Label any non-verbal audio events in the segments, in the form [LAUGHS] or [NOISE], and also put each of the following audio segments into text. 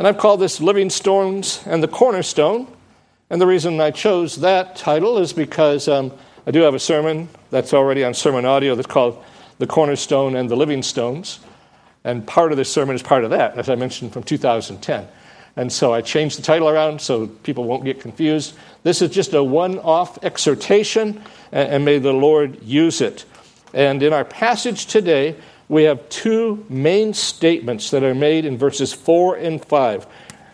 And I've called this Living Stones and the Cornerstone. And the reason I chose that title is because um, I do have a sermon that's already on sermon audio that's called The Cornerstone and the Living Stones. And part of this sermon is part of that, as I mentioned, from 2010. And so I changed the title around so people won't get confused. This is just a one off exhortation, and may the Lord use it. And in our passage today, we have two main statements that are made in verses 4 and 5.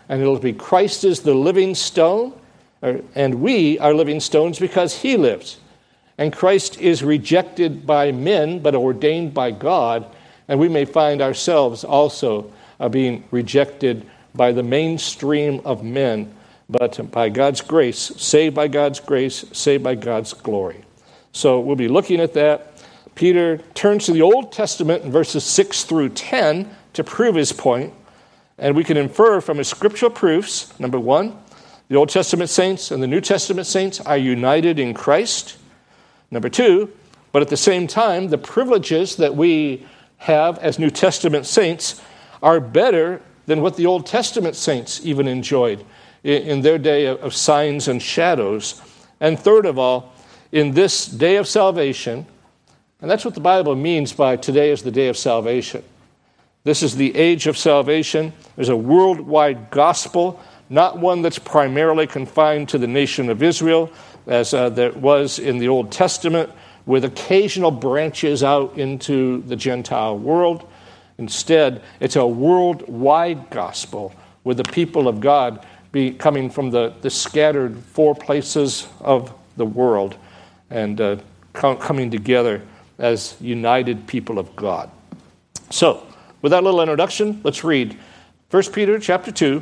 And it'll be Christ is the living stone, and we are living stones because he lives. And Christ is rejected by men, but ordained by God. And we may find ourselves also uh, being rejected by the mainstream of men, but by God's grace, saved by God's grace, saved by God's glory. So we'll be looking at that. Peter turns to the Old Testament in verses 6 through 10 to prove his point, and we can infer from his scriptural proofs number one, the Old Testament saints and the New Testament saints are united in Christ. Number two, but at the same time, the privileges that we have as New Testament saints are better than what the Old Testament saints even enjoyed in their day of signs and shadows. And third of all, in this day of salvation, and that's what the Bible means by today is the day of salvation. This is the age of salvation. There's a worldwide gospel, not one that's primarily confined to the nation of Israel, as uh, there was in the Old Testament, with occasional branches out into the Gentile world. Instead, it's a worldwide gospel with the people of God be coming from the, the scattered four places of the world and uh, coming together as united people of God. So, with that little introduction, let's read 1 Peter chapter 2,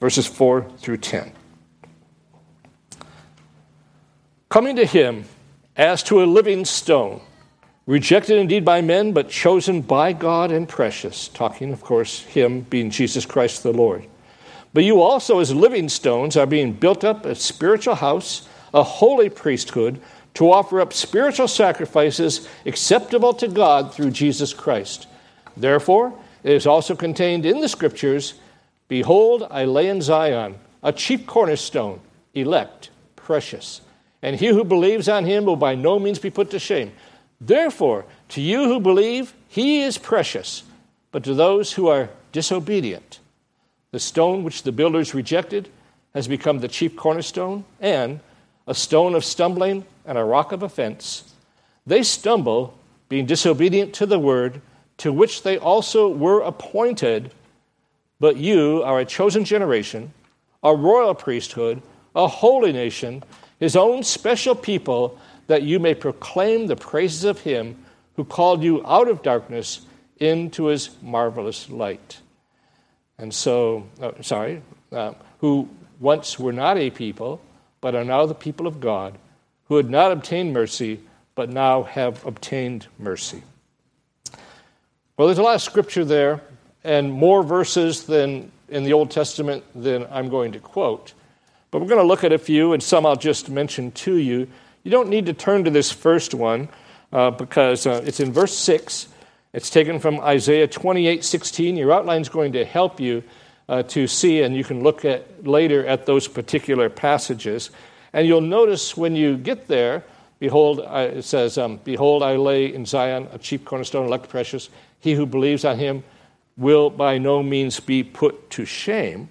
verses 4 through 10. Coming to him as to a living stone, rejected indeed by men, but chosen by God and precious. Talking, of course, him being Jesus Christ the Lord. But you also, as living stones, are being built up a spiritual house, a holy priesthood to offer up spiritual sacrifices acceptable to God through Jesus Christ. Therefore, it is also contained in the Scriptures Behold, I lay in Zion a chief cornerstone, elect, precious, and he who believes on him will by no means be put to shame. Therefore, to you who believe, he is precious, but to those who are disobedient, the stone which the builders rejected has become the chief cornerstone and a stone of stumbling and a rock of offense. They stumble, being disobedient to the word, to which they also were appointed. But you are a chosen generation, a royal priesthood, a holy nation, his own special people, that you may proclaim the praises of him who called you out of darkness into his marvelous light. And so, uh, sorry, uh, who once were not a people, but are now the people of God, who had not obtained mercy, but now have obtained mercy. Well, there's a lot of scripture there, and more verses than in the Old Testament than I'm going to quote. But we're going to look at a few, and some I'll just mention to you. You don't need to turn to this first one uh, because uh, it's in verse 6. It's taken from Isaiah 28 16. Your outline is going to help you uh, to see, and you can look at later at those particular passages. And you'll notice when you get there, behold, it says, um, Behold, I lay in Zion a chief cornerstone, elect precious. He who believes on him will by no means be put to shame.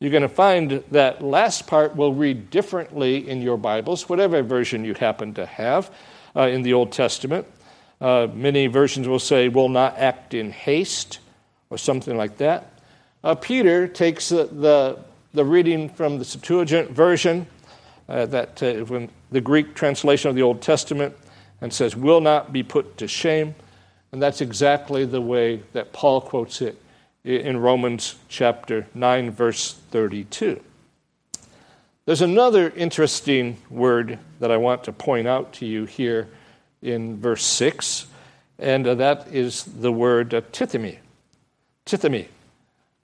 You're going to find that last part will read differently in your Bibles, whatever version you happen to have uh, in the Old Testament. Uh, many versions will say, will not act in haste, or something like that. Uh, Peter takes the, the, the, reading from the Septuagint version, uh, that uh, when the Greek translation of the Old Testament, and says, will not be put to shame. And that's exactly the way that Paul quotes it in Romans chapter 9, verse 32. There's another interesting word that I want to point out to you here in verse 6, and uh, that is the word uh, tithemi. Tithemi.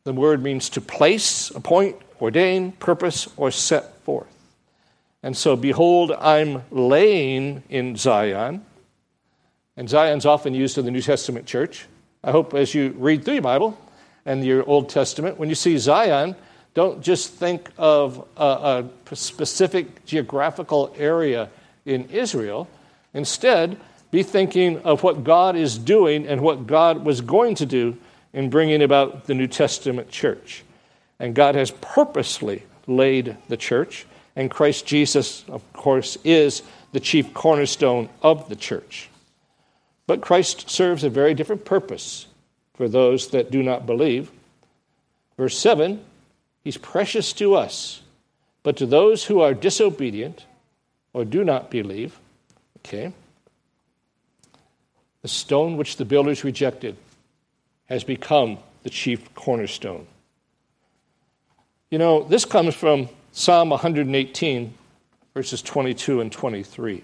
The word means to place, appoint, ordain, purpose, or set forth. And so, behold, I'm laying in Zion. And Zion's often used in the New Testament church. I hope as you read through your Bible and your Old Testament, when you see Zion, don't just think of a, a specific geographical area in Israel. Instead, be thinking of what God is doing and what God was going to do in bringing about the New Testament church. And God has purposely laid the church, and Christ Jesus, of course, is the chief cornerstone of the church. But Christ serves a very different purpose for those that do not believe. Verse 7 He's precious to us, but to those who are disobedient or do not believe, okay, the stone which the builders rejected has become the chief cornerstone. You know, this comes from Psalm 118, verses 22 and 23.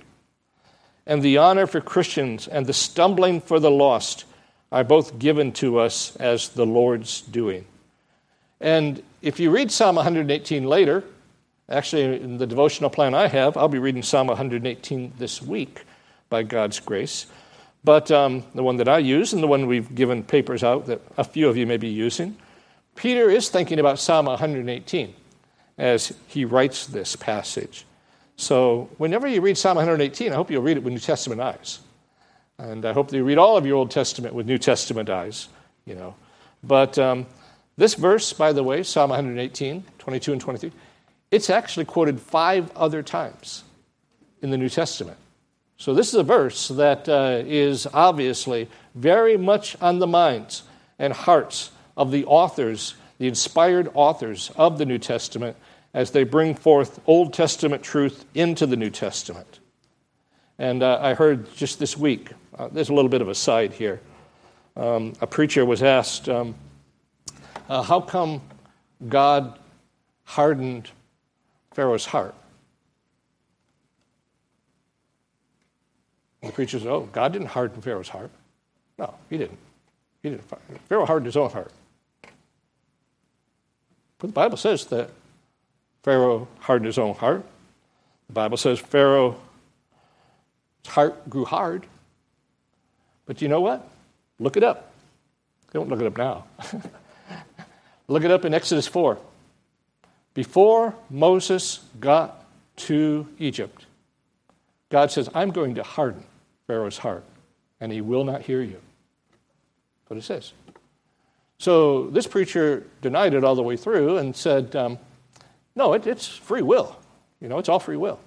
And the honor for Christians and the stumbling for the lost are both given to us as the Lord's doing. And if you read Psalm 118 later, actually in the devotional plan I have, I'll be reading Psalm 118 this week by God's grace. But um, the one that I use and the one we've given papers out that a few of you may be using, Peter is thinking about Psalm 118 as he writes this passage. So whenever you read Psalm 118, I hope you'll read it with New Testament eyes. And I hope that you read all of your Old Testament with New Testament eyes, you know. But um, this verse, by the way, Psalm 118, 22 and 23, it's actually quoted five other times in the New Testament. So this is a verse that uh, is obviously very much on the minds and hearts of the authors, the inspired authors of the New Testament, as they bring forth Old Testament truth into the New Testament. And uh, I heard just this week, uh, there's a little bit of a side here. Um, a preacher was asked, um, uh, How come God hardened Pharaoh's heart? And the preacher said, Oh, God didn't harden Pharaoh's heart. No, he didn't. He didn't. Pharaoh hardened his own heart. But the Bible says that Pharaoh hardened his own heart. The Bible says Pharaoh's heart grew hard. But you know what? Look it up. Don't look it up now. [LAUGHS] look it up in Exodus 4. Before Moses got to Egypt, God says, I'm going to harden Pharaoh's heart, and he will not hear you. That's what it says. So this preacher denied it all the way through and said, um, no, it, it's free will. You know, it's all free will.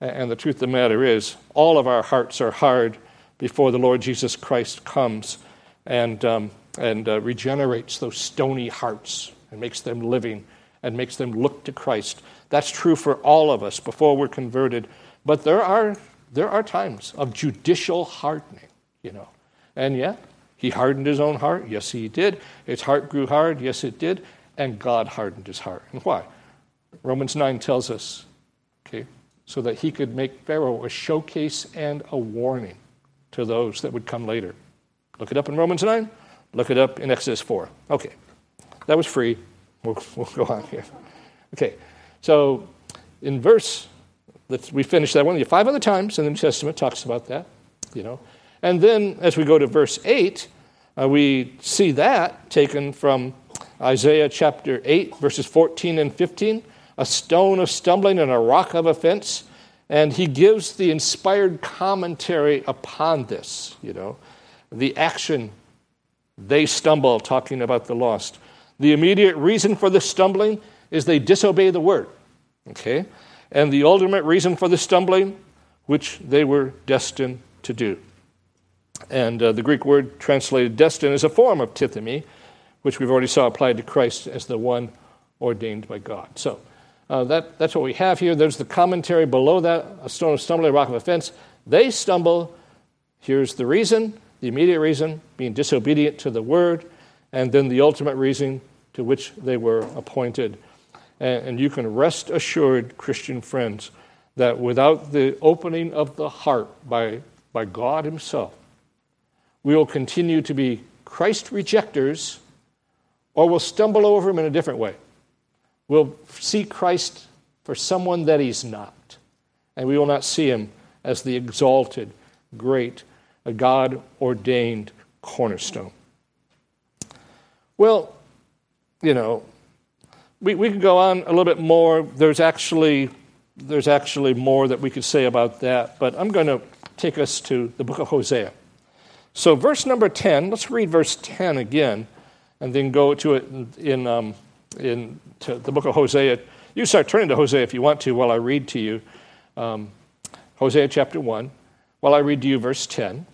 And the truth of the matter is, all of our hearts are hard before the Lord Jesus Christ comes and, um, and uh, regenerates those stony hearts and makes them living and makes them look to Christ. That's true for all of us before we're converted. But there are, there are times of judicial hardening, you know. And yeah, he hardened his own heart. Yes, he did. His heart grew hard. Yes, it did. And God hardened his heart. And why? Romans 9 tells us, okay, so that he could make Pharaoh a showcase and a warning to those that would come later. Look it up in Romans 9. Look it up in Exodus 4. Okay, that was free. We'll, we'll go on here. Okay, so in verse Let's, we finish that one. Five other times in the New Testament talks about that, you know. And then as we go to verse 8, uh, we see that taken from Isaiah chapter 8, verses 14 and 15 a stone of stumbling and a rock of offense. And he gives the inspired commentary upon this, you know, the action they stumble, talking about the lost. The immediate reason for the stumbling is they disobey the word. Okay? and the ultimate reason for the stumbling, which they were destined to do. And uh, the Greek word translated destined is a form of tithemi, which we've already saw applied to Christ as the one ordained by God. So uh, that, that's what we have here. There's the commentary below that a stone of stumbling, a rock of offense. They stumble. Here's the reason, the immediate reason, being disobedient to the word, and then the ultimate reason to which they were appointed and you can rest assured, Christian friends, that without the opening of the heart by, by God Himself, we will continue to be Christ rejectors or we'll stumble over Him in a different way. We'll see Christ for someone that He's not, and we will not see Him as the exalted, great, God ordained cornerstone. Well, you know, we, we could go on a little bit more. There's actually, there's actually more that we could say about that, but I'm going to take us to the book of Hosea. So, verse number 10, let's read verse 10 again and then go to it in, in, um, in the book of Hosea. You start turning to Hosea if you want to while I read to you. Um, Hosea chapter 1, while I read to you verse 10.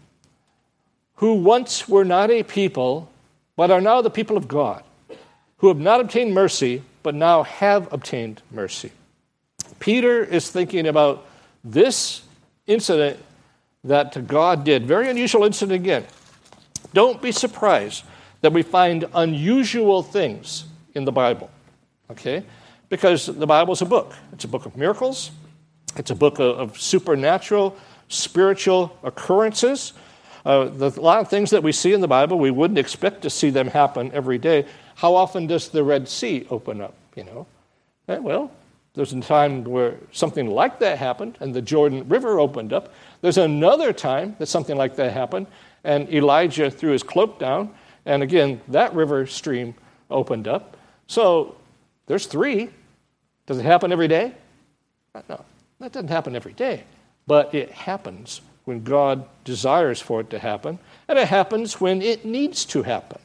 Who once were not a people, but are now the people of God, who have not obtained mercy, but now have obtained mercy. Peter is thinking about this incident that God did. Very unusual incident again. Don't be surprised that we find unusual things in the Bible, okay? Because the Bible is a book. It's a book of miracles, it's a book of, supernatural, spiritual occurrences. Uh, the, a lot of things that we see in the Bible, we wouldn't expect to see them happen every day. How often does the Red Sea open up? You know, eh, well, there's a time where something like that happened, and the Jordan River opened up. There's another time that something like that happened, and Elijah threw his cloak down, and again, that river stream opened up. So there's three. Does it happen every day? No, that doesn't happen every day. But it happens when God desires for it to happen, and it happens when it needs to happen,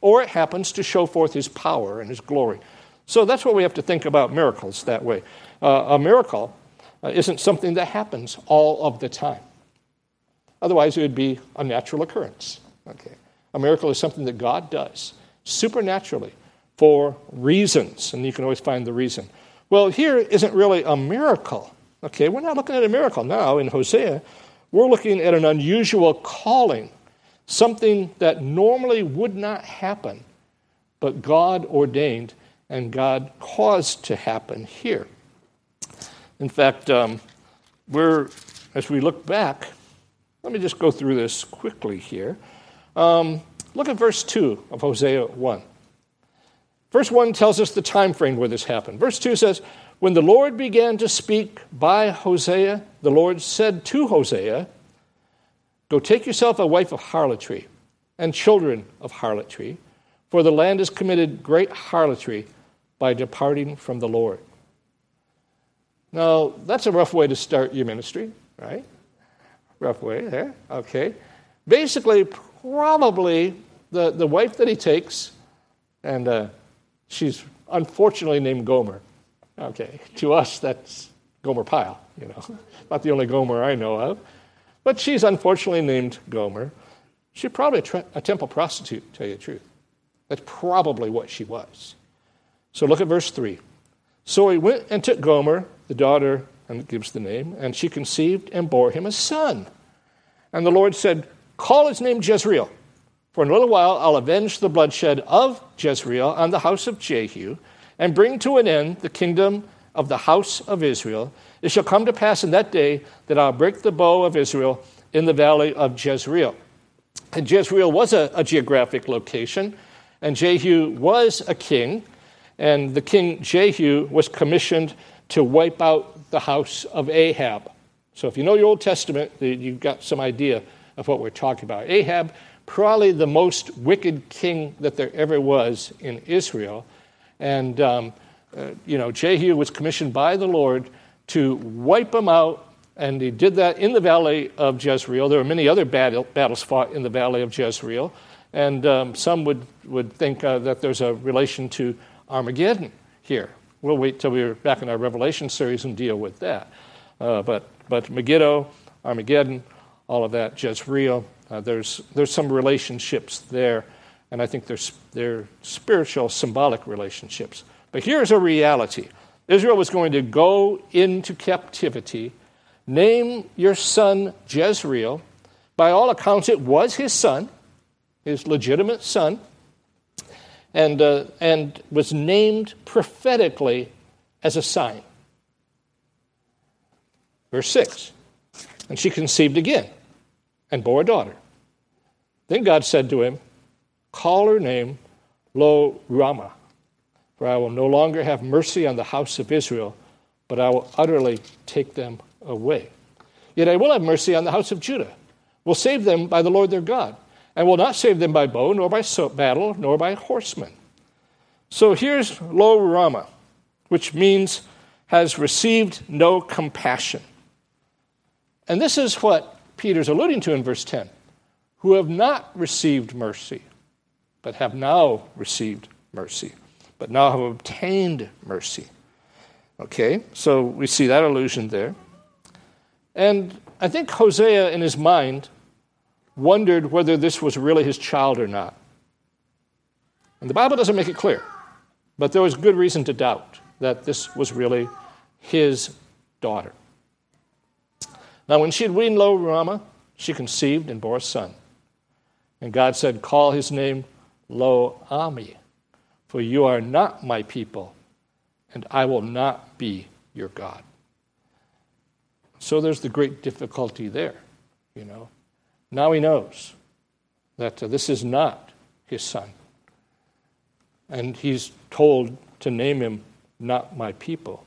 or it happens to show forth His power and His glory. So that's what we have to think about miracles that way. Uh, a miracle uh, isn't something that happens all of the time. Otherwise, it would be a natural occurrence. Okay. A miracle is something that God does supernaturally for reasons, and you can always find the reason. Well, here isn't really a miracle. Okay, we're not looking at a miracle now in Hosea. We're looking at an unusual calling, something that normally would not happen, but God ordained and God caused to happen here. In fact, um, we're, as we look back, let me just go through this quickly here. Um, look at verse 2 of Hosea 1. Verse 1 tells us the time frame where this happened. Verse 2 says, When the Lord began to speak by Hosea, the Lord said to Hosea, Go take yourself a wife of harlotry and children of harlotry, for the land has committed great harlotry by departing from the Lord. Now, that's a rough way to start your ministry, right? Rough way there, okay. Basically, probably the, the wife that he takes, and uh, she's unfortunately named Gomer. Okay, to us, that's Gomer Pyle, you know. [LAUGHS] Not the only Gomer I know of. But she's unfortunately named Gomer. She's probably a, temple prostitute, to tell you the truth. That's probably what she was. So look at verse 3. So he went and took Gomer, the daughter, and gives the name, and she conceived and bore him a son. And the Lord said, Call his name Jezreel. For in a little while I'll avenge the bloodshed of Jezreel on the house of Jehu, and bring to an end the kingdom of the house of Israel. It shall come to pass in that day that I'll break the bow of Israel in the valley of Jezreel. And Jezreel was a, a geographic location, and Jehu was a king, and the king Jehu was commissioned to wipe out the house of Ahab. So if you know your Old Testament, you've got some idea of what we're talking about. Ahab, probably the most wicked king that there ever was in Israel. And, um, uh, you know, Jehu was commissioned by the Lord to wipe him out, and he did that in the valley of Jezreel. There were many other battle, battles fought in the valley of Jezreel, and um, some would, would think uh, that there's a relation to Armageddon here. We'll wait till we're back in our Revelation series and deal with that. Uh, but, but Megiddo, Armageddon, all of that, Jezreel. Uh, there's, there's some relationships there, and I think they're, they're spiritual, symbolic relationships. But here's a reality Israel was going to go into captivity. Name your son Jezreel. By all accounts, it was his son, his legitimate son, and, uh, and was named prophetically as a sign. Verse 6 And she conceived again and bore a daughter. Then God said to him, Call her name Lo Ruhamah, for I will no longer have mercy on the house of Israel, but I will utterly take them away. Yet I will have mercy on the house of Judah, will save them by the Lord their God, and will not save them by bow, nor by battle, nor by horsemen. So here's Lo Ruhamah, which means has received no compassion. And this is what Peter's alluding to in verse 10 who have not received mercy, but have now received mercy, but now have obtained mercy. Okay, so we see that allusion there. And I think Hosea, in his mind, wondered whether this was really his child or not. And the Bible doesn't make it clear, but there was good reason to doubt that this was really his daughter. Now, when she had weaned Lo Ruhamah, she conceived and bore a son. And God said, Call his name Lo Ammi, for you are not my people, and I will not be your God. So there's the great difficulty there, you know. Now he knows that uh, this is not his son. And he's told to name him not my people.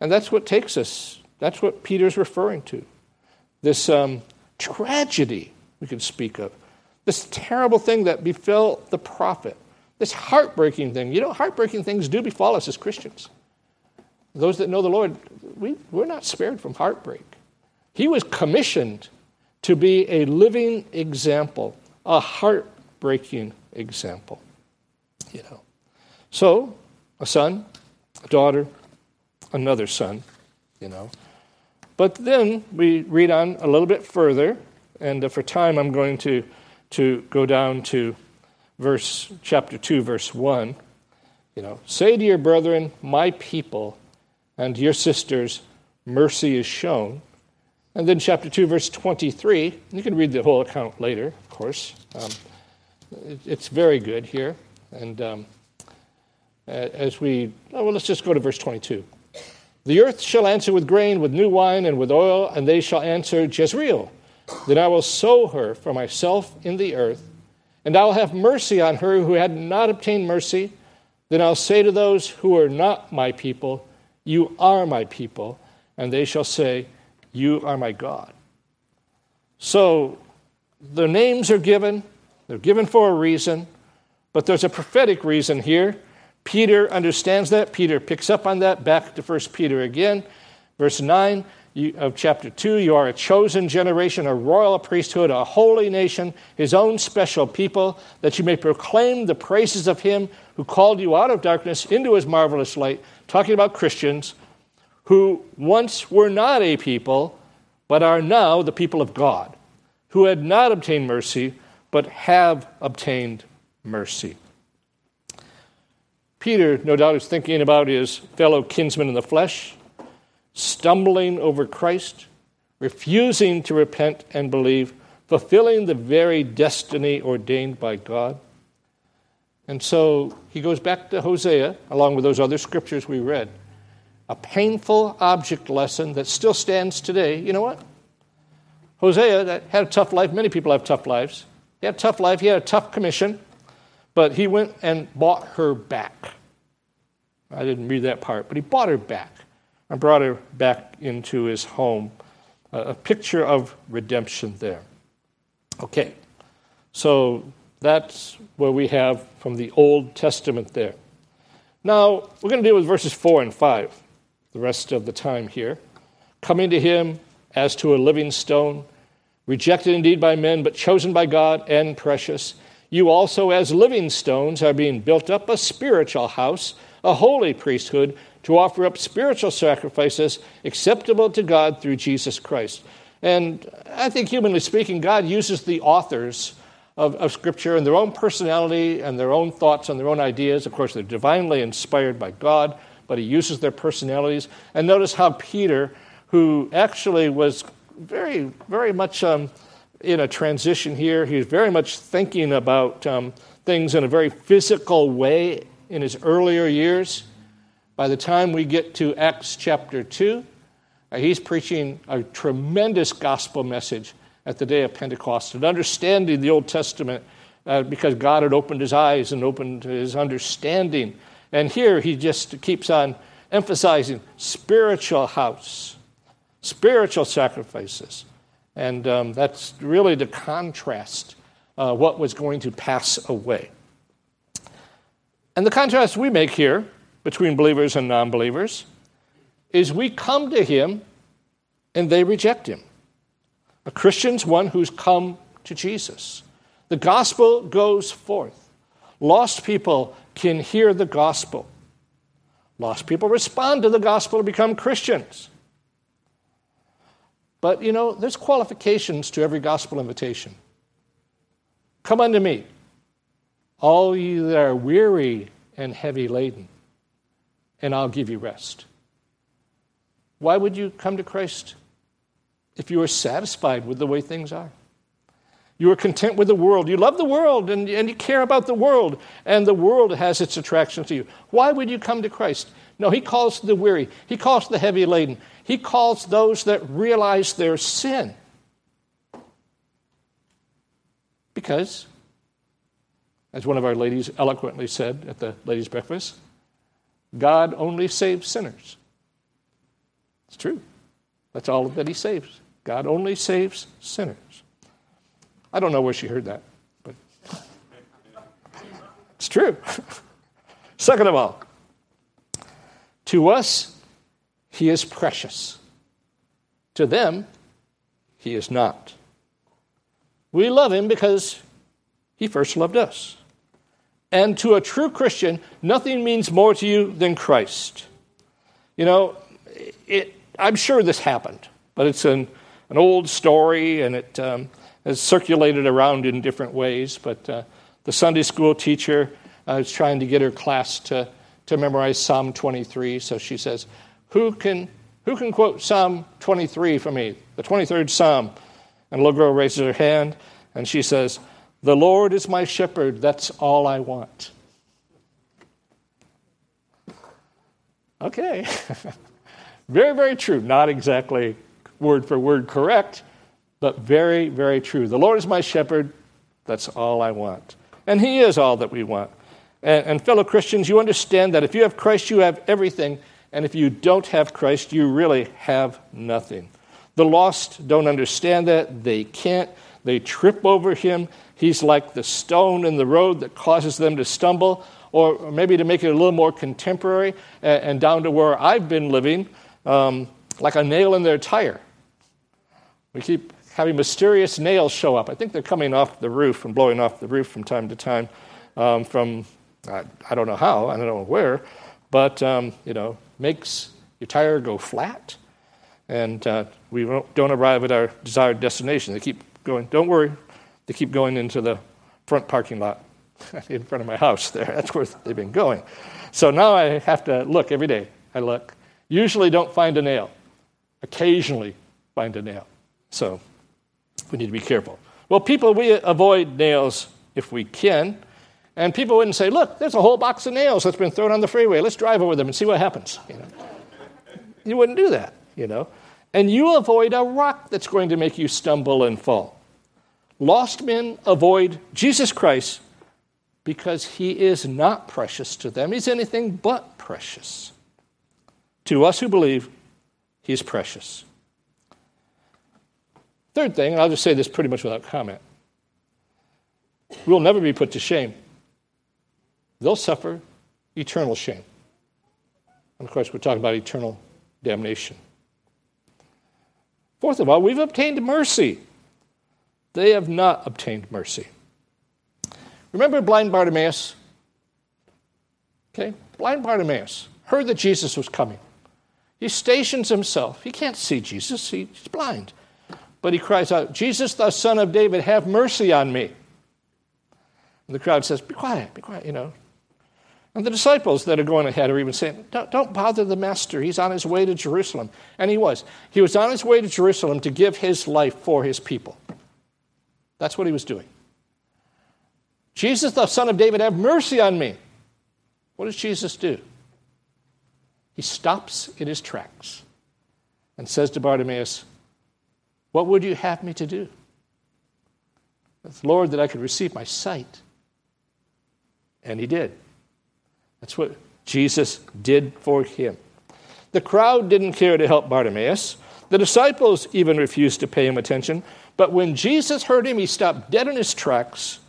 And that's what takes us, that's what Peter's referring to. This um, tragedy we can speak of. This terrible thing that befell the prophet. This heartbreaking thing. You know, heartbreaking things do befall us as Christians. Those that know the Lord, we, we're not spared from heartbreak. He was commissioned to be a living example, a heartbreaking example. You know. So, a son, a daughter, another son, you know. But then we read on a little bit further, and uh, for time I'm going to, to go down to verse chapter 2, verse 1. You know, say to your brethren, my people, and your sisters, mercy is shown. And then chapter 2, verse 23, you can read the whole account later, of course. Um, it, it's very good here. And um, as we, oh, well, let's just go to verse 22. The earth shall answer with grain, with new wine, and with oil, and they shall answer Jezreel. Then I will sow her for myself in the earth, and I will have mercy on her who had not obtained mercy. Then I'll say to those who are not my people, You are my people, and they shall say, You are my God. So the names are given, they're given for a reason, but there's a prophetic reason here Peter understands that. Peter picks up on that. Back to 1 Peter again, verse 9 of chapter 2 You are a chosen generation, a royal priesthood, a holy nation, his own special people, that you may proclaim the praises of him who called you out of darkness into his marvelous light. Talking about Christians who once were not a people, but are now the people of God, who had not obtained mercy, but have obtained mercy. Peter, no doubt, is thinking about his fellow kinsmen in the flesh, stumbling over Christ, refusing to repent and believe, fulfilling the very destiny ordained by God. And so he goes back to Hosea, along with those other scriptures we read. A painful object lesson that still stands today. You know what? Hosea that had a tough life. Many people have tough lives. He had a tough life. He had a tough commission. But he went and bought her back. I didn't read that part, but he bought her back and brought her back into his home. a picture of redemption there. Okay, so that's what we have from the Old Testament there. Now, we're going to deal with verses 4 and 5 the rest of the time here. Coming to him as to a living stone, rejected indeed by men, but chosen by God and precious. You also, as living stones, are being built up a spiritual house a holy priesthood to offer up spiritual sacrifices acceptable to God through Jesus Christ. And I think, humanly speaking, God uses the authors of, of Scripture and their own personality and their own thoughts and their own ideas. Of course, they're divinely inspired by God, but He uses their personalities. And notice how Peter, who actually was very, very much um, in a transition here, he's very much thinking about um, things in a very physical way in his earlier years. By the time we get to Acts chapter 2, uh, he's preaching a tremendous gospel message at the day of Pentecost and understanding the Old Testament uh, because God had opened his eyes and opened his understanding. And here he just keeps on emphasizing spiritual house, spiritual sacrifices. And um, that's really the contrast uh, what was going to pass away. And the contrast we make here between believers and non believers is we come to him and they reject him. A Christian's one who's come to Jesus. The gospel goes forth. Lost people can hear the gospel. Lost people respond to the gospel and become Christians. But you know, there's qualifications to every gospel invitation. Come unto me, all you that are weary and heavy laden, and I'll give you rest. Why would you come to Christ if you are satisfied with the way things are? You are content with the world. You love the world and, and you care about the world, and the world has its attractions to you. Why would you come to Christ? No, He calls the weary, He calls the heavy laden, He calls those that realize their sin. Because, as one of our ladies eloquently said at the ladies' breakfast, God only saves sinners. It's true. That's all that He saves. God only saves sinners. I don't know where she heard that, but it's true. [LAUGHS] Second of all, to us, he is precious. To them, he is not. We love him because he first loved us. And to a true Christian, nothing means more to you than Christ. You know, it, I'm sure this happened, but it's an, an old story and it, um, has circulated around in different ways, but uh, the Sunday school teacher uh, is trying to get her class to, to memorize Psalm 23. So she says, Who can, who can quote Psalm 23 for me? The 23rd Psalm. And a little girl raises her hand and she says, The Lord is my shepherd, that's all I want. Okay. [LAUGHS] very, very true. Not exactly word for word correct, but very, very true. The Lord is my shepherd. That's all I want. And He is all that we want. And, and, fellow Christians, you understand that if you have Christ, you have everything. And if you don't have Christ, you really have nothing. The lost don't understand that. They can't. They trip over Him. He's like the stone in the road that causes them to stumble. Or maybe to make it a little more contemporary and, down to where I've been living, um, like a nail in their tire. We keep having mysterious nails show up. I think they're coming off the roof and blowing off the roof from time to time um, from, I, I, don't know how, I don't know where, but, um, you know, makes your tire go flat and uh, we don't arrive at our desired destination. They keep going, don't worry, they keep going into the front parking lot [LAUGHS] in front of my house there. That's where they've been going. So now I have to look every day. I look. Usually don't find a nail. Occasionally find a nail. So we need to be careful. Well, people, we avoid nails if we can. And people wouldn't say, look, there's a whole box of nails that's been thrown on the freeway. Let's drive over them and see what happens. You, know? you wouldn't do that, you know. And you avoid a rock that's going to make you stumble and fall. Lost men avoid Jesus Christ because he is not precious to them. He's anything but precious. To us who believe, he is precious. Third thing, and I'll just say this pretty much without comment we'll never be put to shame. They'll suffer eternal shame. And of course, we're talking about eternal damnation. Fourth of all, we've obtained mercy. They have not obtained mercy. Remember blind Bartimaeus? Okay, blind Bartimaeus heard that Jesus was coming. He stations himself. He can't see Jesus, he's blind. But he cries out, Jesus, the son of David, have mercy on me. And the crowd says, Be quiet, be quiet, you know. And the disciples that are going ahead are even saying, don't, don't, bother the master. He's on his way to Jerusalem. And he was. He was on his way to Jerusalem to give his life for his people. That's what he was doing. Jesus, the son of David, have mercy on me. What does Jesus do? He stops in his tracks and says to Bartimaeus, what would you have me to do? Lord, that I could receive my sight. And he did. That's what Jesus did for him. The crowd didn't care to help Bartimaeus. The disciples even refused to pay him attention. But when Jesus heard him, he stopped dead in his tracks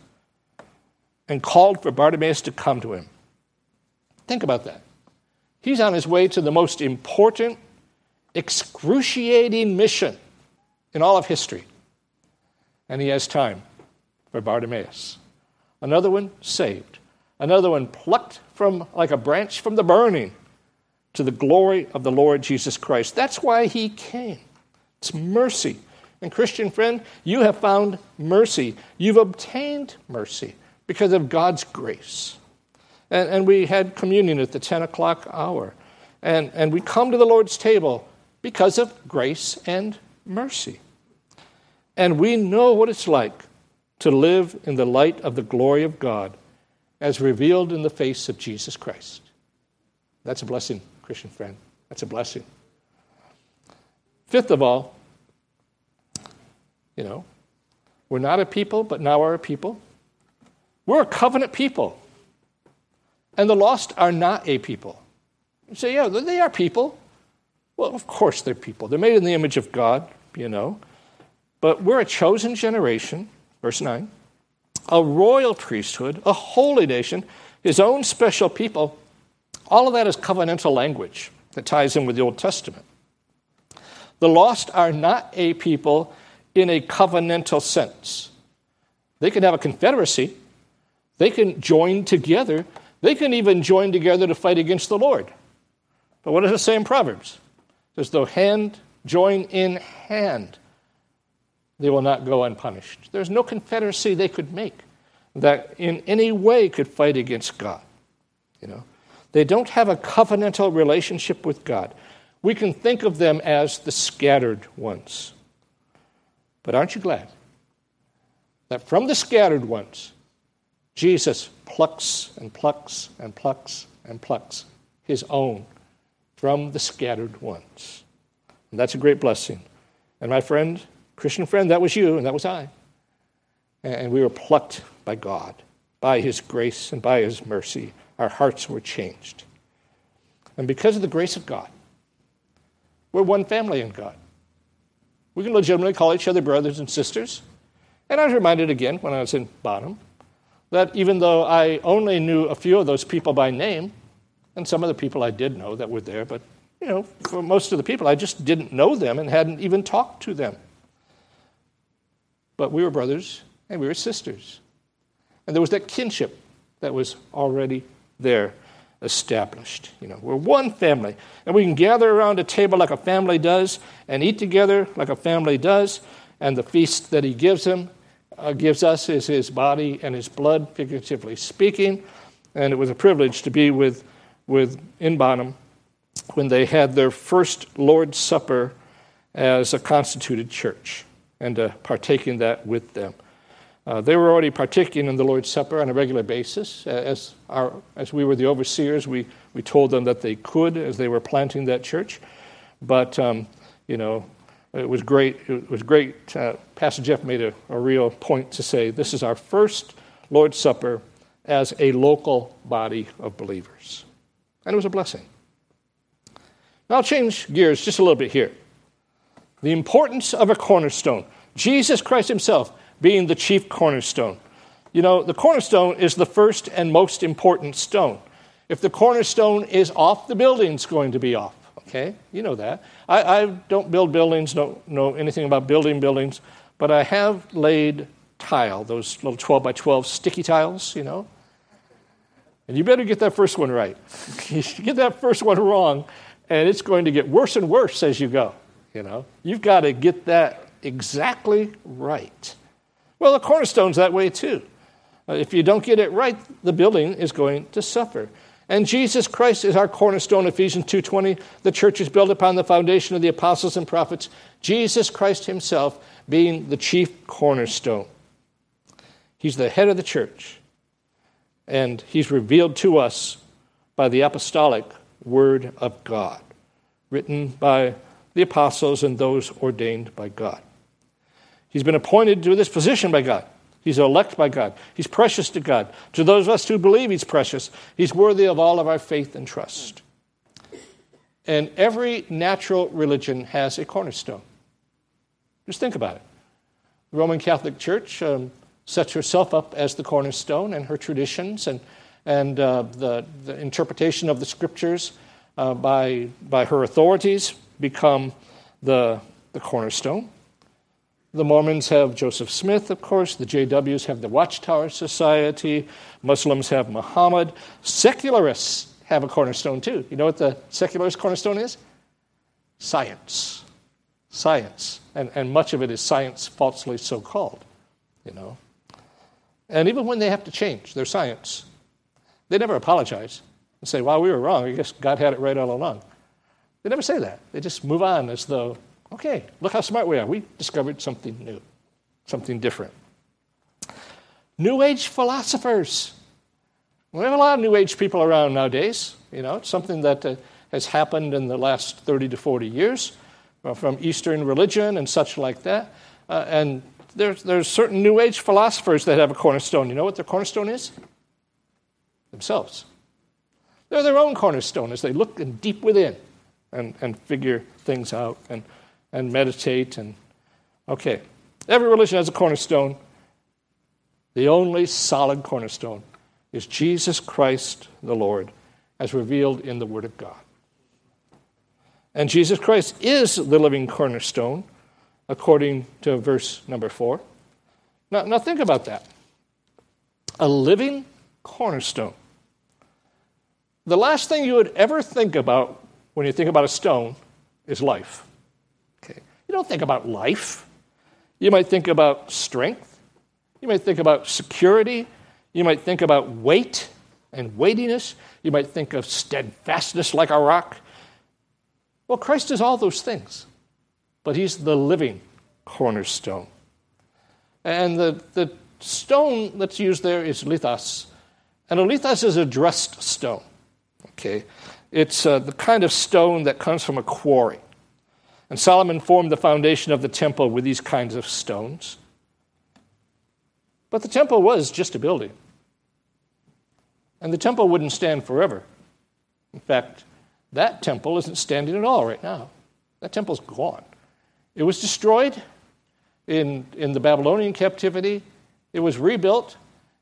and called for Bartimaeus to come to him. Think about that. He's on his way to the most important, excruciating mission in all of history. And he has time for Bartimaeus. Another one saved. Another one plucked from like a branch from the burning to the glory of the Lord Jesus Christ. That's why he came. It's mercy. And, Christian friend, you have found mercy. You've obtained mercy because of God's grace. And, and we had communion at the 10 o'clock hour. And, and we come to the Lord's table because of grace and mercy. And we know what it's like to live in the light of the glory of God as revealed in the face of Jesus Christ. That's a blessing, Christian friend. That's a blessing. Fifth of all, you know, we're not a people, but now are a people. We're a covenant people. And the lost are not a people. You say, yeah, they are people. Well, of course they're people. They're made in the image of God, you know. But we're a chosen generation, verse 9, a royal priesthood, a holy nation, his own special people. All of that is covenantal language that ties in with the Old Testament. The lost are not a people in a covenantal sense. They can have a confederacy, they can join together, they can even join together to fight against the Lord. But what does it say in Proverbs? It says, though hand join in hand, they will not go unpunished. There's no confederacy they could make that in any way could fight against God. You know, they don't have a covenantal relationship with God. We can think of them as the scattered ones. But aren't you glad that from the scattered ones, Jesus plucks and plucks and plucks and plucks his own from the scattered ones? And that's a great blessing. And my friend, Christian friend, that was you and that was I. And we were plucked by God, by his grace and by his mercy. Our hearts were changed. And because of the grace of God, we're one family in God. We can legitimately call each other brothers and sisters. And I was reminded again when I was in Bonham that even though I only knew a few of those people by name, and some of the people I did know that were there, but you know, for most of the people, I just didn't know them and hadn't even talked to them. But we were brothers and we were sisters. And there was that kinship that was already there established. You know, we're one family, and we can gather around a table like a family does and eat together like a family does. And the feast that He gives him, uh, gives us is His body and His blood, figuratively speaking. And it was a privilege to be with with in Bonham when they had their first Lord's Supper as a constituted church and to partake in that with them. Uh, they were already partaking in the Lord's Supper on a regular basis. As, our, as we were the overseers, we, we told them that they could as they were planting that church. But, um, you know, it was great. It was great. Uh, Pastor Jeff made a, a real point to say this is our first Lord's Supper as a local body of believers. And it was a blessing. Now I'll change gears just a little bit here. The importance of a cornerstone. Jesus Christ Himself being the chief cornerstone. You know, the cornerstone is the first and most important stone. If the cornerstone is off, the building's going to be off. Okay? You know that. I, I don't build buildings, don't know anything about building buildings, but I have laid tile, those little 12 by 12 sticky tiles, you know. And you better get that first one right. [LAUGHS] you get that first one wrong, and it's going to get worse and worse as you go. You know, you've got to get that exactly right. Well, the cornerstone's that way too. Uh, if you don't get it right, the building is going to suffer. And Jesus Christ is our cornerstone, Ephesians 2:20. The church is built upon the foundation of the apostles and prophets, Jesus Christ himself being the chief cornerstone. He's the head of the church. And he's revealed to us by the apostolic word of God, written by the apostles and those ordained by God. He's been appointed to this position by God. He's elect by God. He's precious to God. To those of us who believe he's precious, he's worthy of all of our faith and trust. And every natural religion has a cornerstone. Just think about it. The Roman Catholic Church um, sets herself up as the cornerstone, and her traditions and, and uh, the, the interpretation of the scriptures uh, by, by her authorities become the, the cornerstone. The Mormons have Joseph Smith, of course. The JWs have the Watchtower Society. Muslims have Muhammad. Secularists have a cornerstone too. You know what the secularist cornerstone is? Science. Science. And, and much of it is science falsely so called, you know. And even when they have to change their science, they never apologize and say, well, we were wrong. I guess God had it right all along. They never say that. They just move on as though Okay, look how smart we are. We discovered something new, something different. New Age philosophers. We have a lot of New Age people around nowadays. You know, it's something that uh, has happened in the last 30 to 40 years uh, from Eastern religion and such like that. Uh, and there's, there's certain New Age philosophers that have a cornerstone. You know what their cornerstone is? Themselves. They're their own cornerstone as they look in deep within and, and figure things out and and meditate and okay. Every religion has a cornerstone. The only solid cornerstone is Jesus Christ the Lord, as revealed in the Word of God. And Jesus Christ is the living cornerstone, according to verse number four. Now, now think about that. A living cornerstone. The last thing you would ever think about when you think about a stone is life. Okay. You don't think about life. You might think about strength. You might think about security. You might think about weight and weightiness. You might think of steadfastness like a rock. Well, Christ is all those things, but He's the living cornerstone. And the, the stone that's used there is lithos. And a is a dressed stone. Okay? It's uh, the kind of stone that comes from a quarry. And Solomon formed the foundation of the temple with these kinds of stones. But the temple was just a building. And the temple wouldn't stand forever. In fact, that temple isn't standing at all right now. That temple's gone. It was destroyed in, in the Babylonian captivity, it was rebuilt,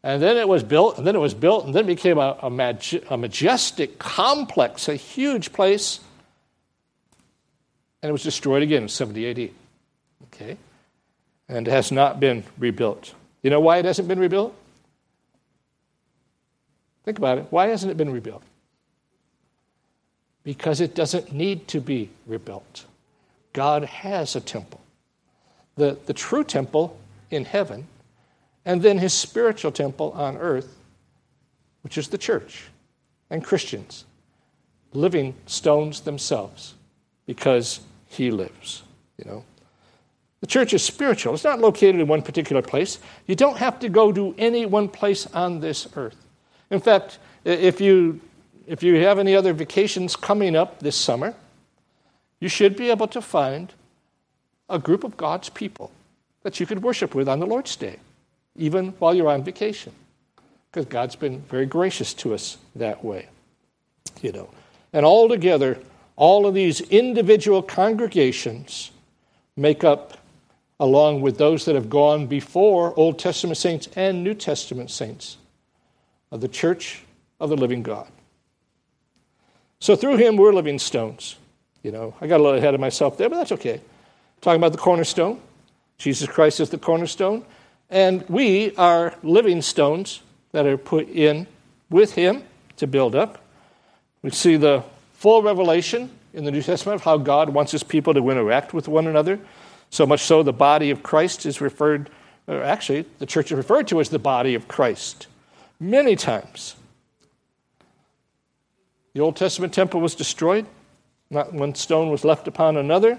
and then it was built, and then it was built, and then it became a, a, maj- a majestic complex, a huge place and it was destroyed again in 70 AD. Okay? And it has not been rebuilt. You know why it hasn't been rebuilt? Think about it. Why hasn't it been rebuilt? Because it doesn't need to be rebuilt. God has a temple. The, the true temple in heaven, and then his spiritual temple on earth, which is the church and Christians, living stones themselves, because he lives. You know? The church is spiritual. It's not located in one particular place. You don't have to go to any one place on this earth. In fact, if you, if you have any other vacations coming up this summer, you should be able to find a group of God's people that you could worship with on the Lord's Day, even while you're on vacation. Because God's been very gracious to us that way. You know. And all together, all of these individual congregations make up, along with those that have gone before Old Testament saints and New Testament saints, of the church of the living God. So through him, we're living stones. You know, I got a little ahead of myself there, but that's okay. Talking about the cornerstone. Jesus Christ is the cornerstone. And we are living stones that are put in with him to build up. We see the full revelation in the New Testament of how God wants his people to interact with one another. So much so, the body of Christ is referred, or actually, the church is referred to as the body of Christ many times. The Old Testament temple was destroyed, not one stone was left upon another.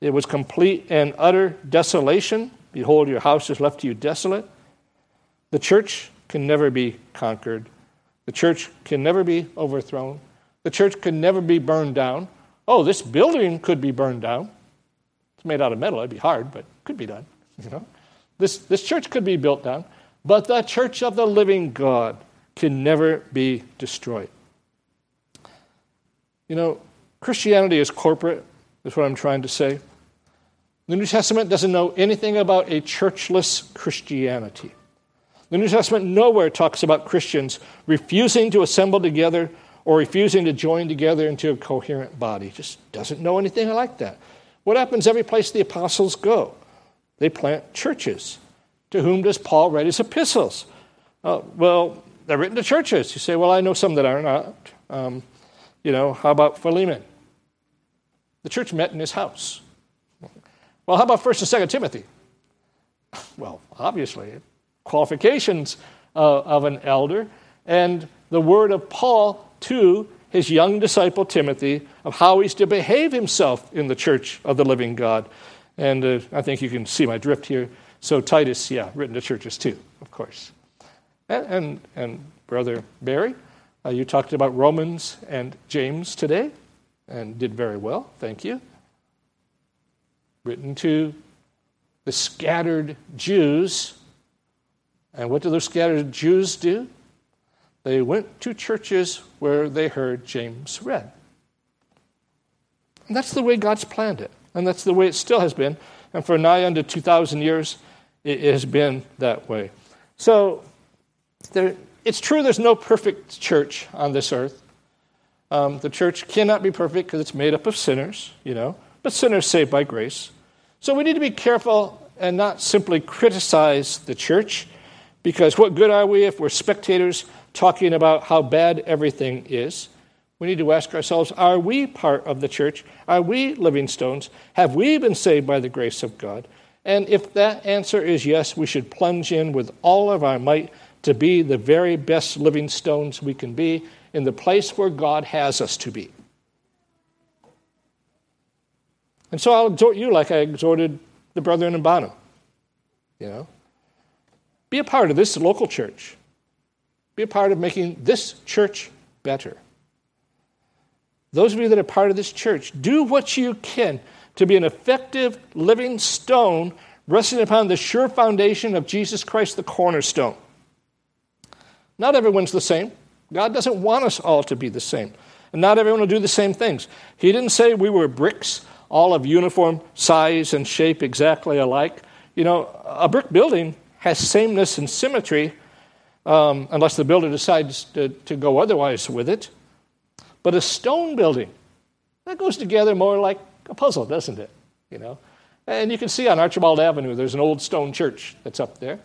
It was complete and utter desolation. Behold, your house is left to you desolate. The church can never be conquered. The church can never be overthrown. The church could never be burned down. Oh, this building could be burned down. It's made out of metal. It'd be hard, but could be done. You know, this this church could be built down, but the church of the living God can never be destroyed. You know, Christianity is corporate. Is what I'm trying to say. The New Testament doesn't know anything about a churchless Christianity. The New Testament nowhere talks about Christians refusing to assemble together or refusing to join together into a coherent body. It just doesn't know anything like that. What happens every place the apostles go? They plant churches. To whom does Paul write his epistles? Uh, well, they're written to churches. You say, well, I know some that are not. Um, you know, how about Philemon? The church met in his house. Well, how about 1st and 2nd Timothy? Well, obviously, qualifications uh, of an elder and the word of Paul to his young disciple Timothy of how he's to behave himself in the church of the living God. And uh, I think you can see my drift here. So, Titus, yeah, written to churches too, of course. And, and, and Brother Barry, uh, you talked about Romans and James today and did very well. Thank you written to the scattered Jews. And what do those scattered Jews do? They went to churches where they heard James read. And that's the way God's planned it. And that's the way it still has been. And for nigh unto 2,000 years, it has been that way. So there, it's true there's no perfect church on this earth. Um, the church cannot be perfect because it's made up of sinners, you know but sinners saved by grace. So we need to be careful and not simply criticize the church, because what good are we if we're spectators talking about how bad everything is? We need to ask ourselves are we part of the church? Are we living stones? Have we been saved by the grace of God? And if that answer is yes, we should plunge in with all of our might to be the very best living stones we can be in the place where God has us to be. And so I'll exhort you like I exhorted the brethren in Bonham. You know, be a part of this local church. Be a part of making this church better. Those of you that are part of this church, do what you can to be an effective living stone resting upon the sure foundation of Jesus Christ, the cornerstone. Not everyone's the same. God doesn't want us all to be the same. And not everyone will do the same things. He didn't say we were bricks all of uniform size and shape exactly alike. You know, a brick building has sameness and symmetry um, unless the builder decides to, to go otherwise with it. But a stone building, that goes together more like a puzzle, doesn't it? You know? And you can see on Archibald Avenue, there's an old stone church that's up there.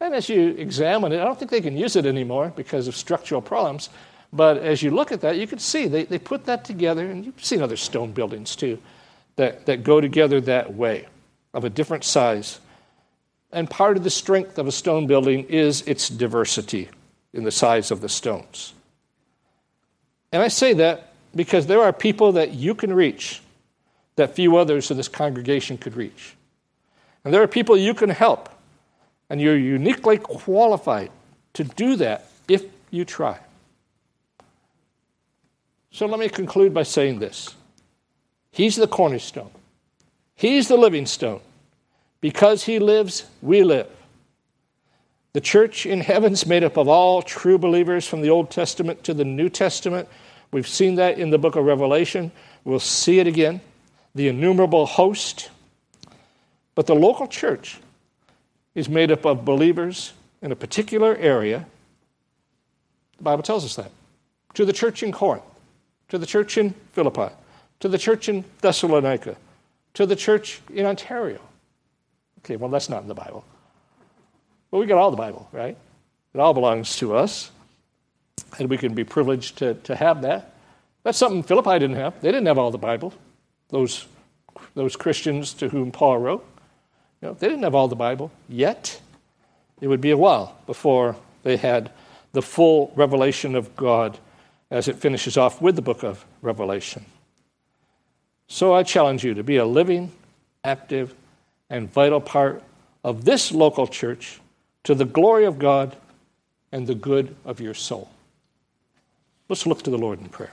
And as you examine it, I don't think they can use it anymore because of structural problems. But as you look at that, you can see they, they put that together, and you've seen other stone buildings too that, that go together that way, of a different size. And part of the strength of a stone building is its diversity in the size of the stones. And I say that because there are people that you can reach that few others in this congregation could reach. And there are people you can help, and you're uniquely qualified to do that if you try. So let me conclude by saying this He's the cornerstone, He's the living stone. Because He lives, we live. The church in heaven is made up of all true believers from the Old Testament to the New Testament. We've seen that in the book of Revelation. We'll see it again. The innumerable host. But the local church is made up of believers in a particular area. The Bible tells us that. To the church in Corinth, to the church in Philippi, to the church in Thessalonica, to the church in Ontario. Okay, well, that's not in the Bible. But we got all the Bible, right? It all belongs to us. And we can be privileged to, to have that. That's something Philippi didn't have. They didn't have all the Bible, those, those Christians to whom Paul wrote. You know, they didn't have all the Bible yet. It would be a while before they had the full revelation of God as it finishes off with the book of Revelation. So I challenge you to be a living, active, and vital part of this local church to the glory of God and the good of your soul. Let's look to the Lord in prayer.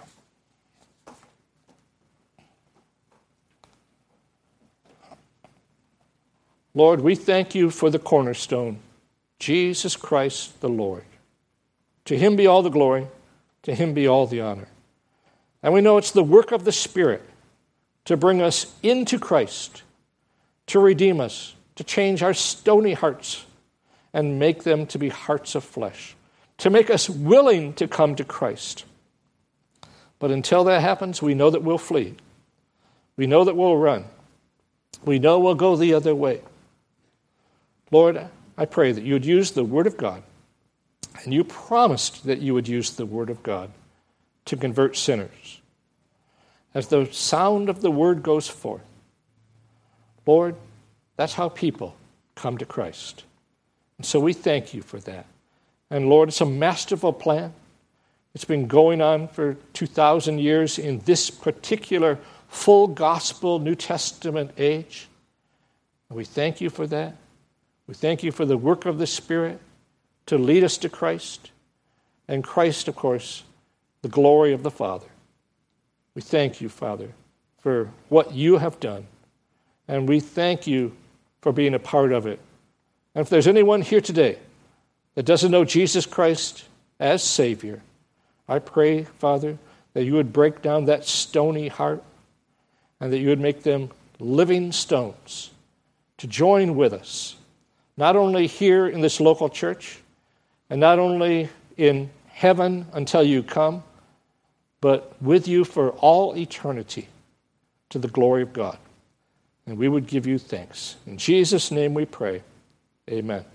Lord, we thank you for the cornerstone, Jesus Christ the Lord. To him be all the glory, to him be all the honor. And we know it's the work of the Spirit to bring us into Christ, to redeem us, to change our stony hearts and make them to be hearts of flesh, to make us willing to come to Christ. But until that happens, we know that we'll flee. We know that we'll run. We know we'll go the other way. Lord, I pray that you would use the Word of God, and you promised that you would use the Word of God to convert sinners. As the sound of the Word goes forth, Lord, that's how people come to Christ. And so we thank you for that. And Lord, it's a masterful plan. It's been going on for 2,000 years in this particular full gospel New Testament age. And we thank you for that. We thank you for the work of the Spirit to lead us to Christ. And Christ, of course, the glory of the Father. We thank you, Father, for what you have done. And we thank you for being a part of it. And if there's anyone here today that doesn't know Jesus Christ as Savior, I pray, Father, that you would break down that stony heart and that you would make them living stones to join with us, not only here in this local church and not only in heaven until you come, but with you for all eternity to the glory of God. And we would give you thanks. In Jesus' name we pray. Amen.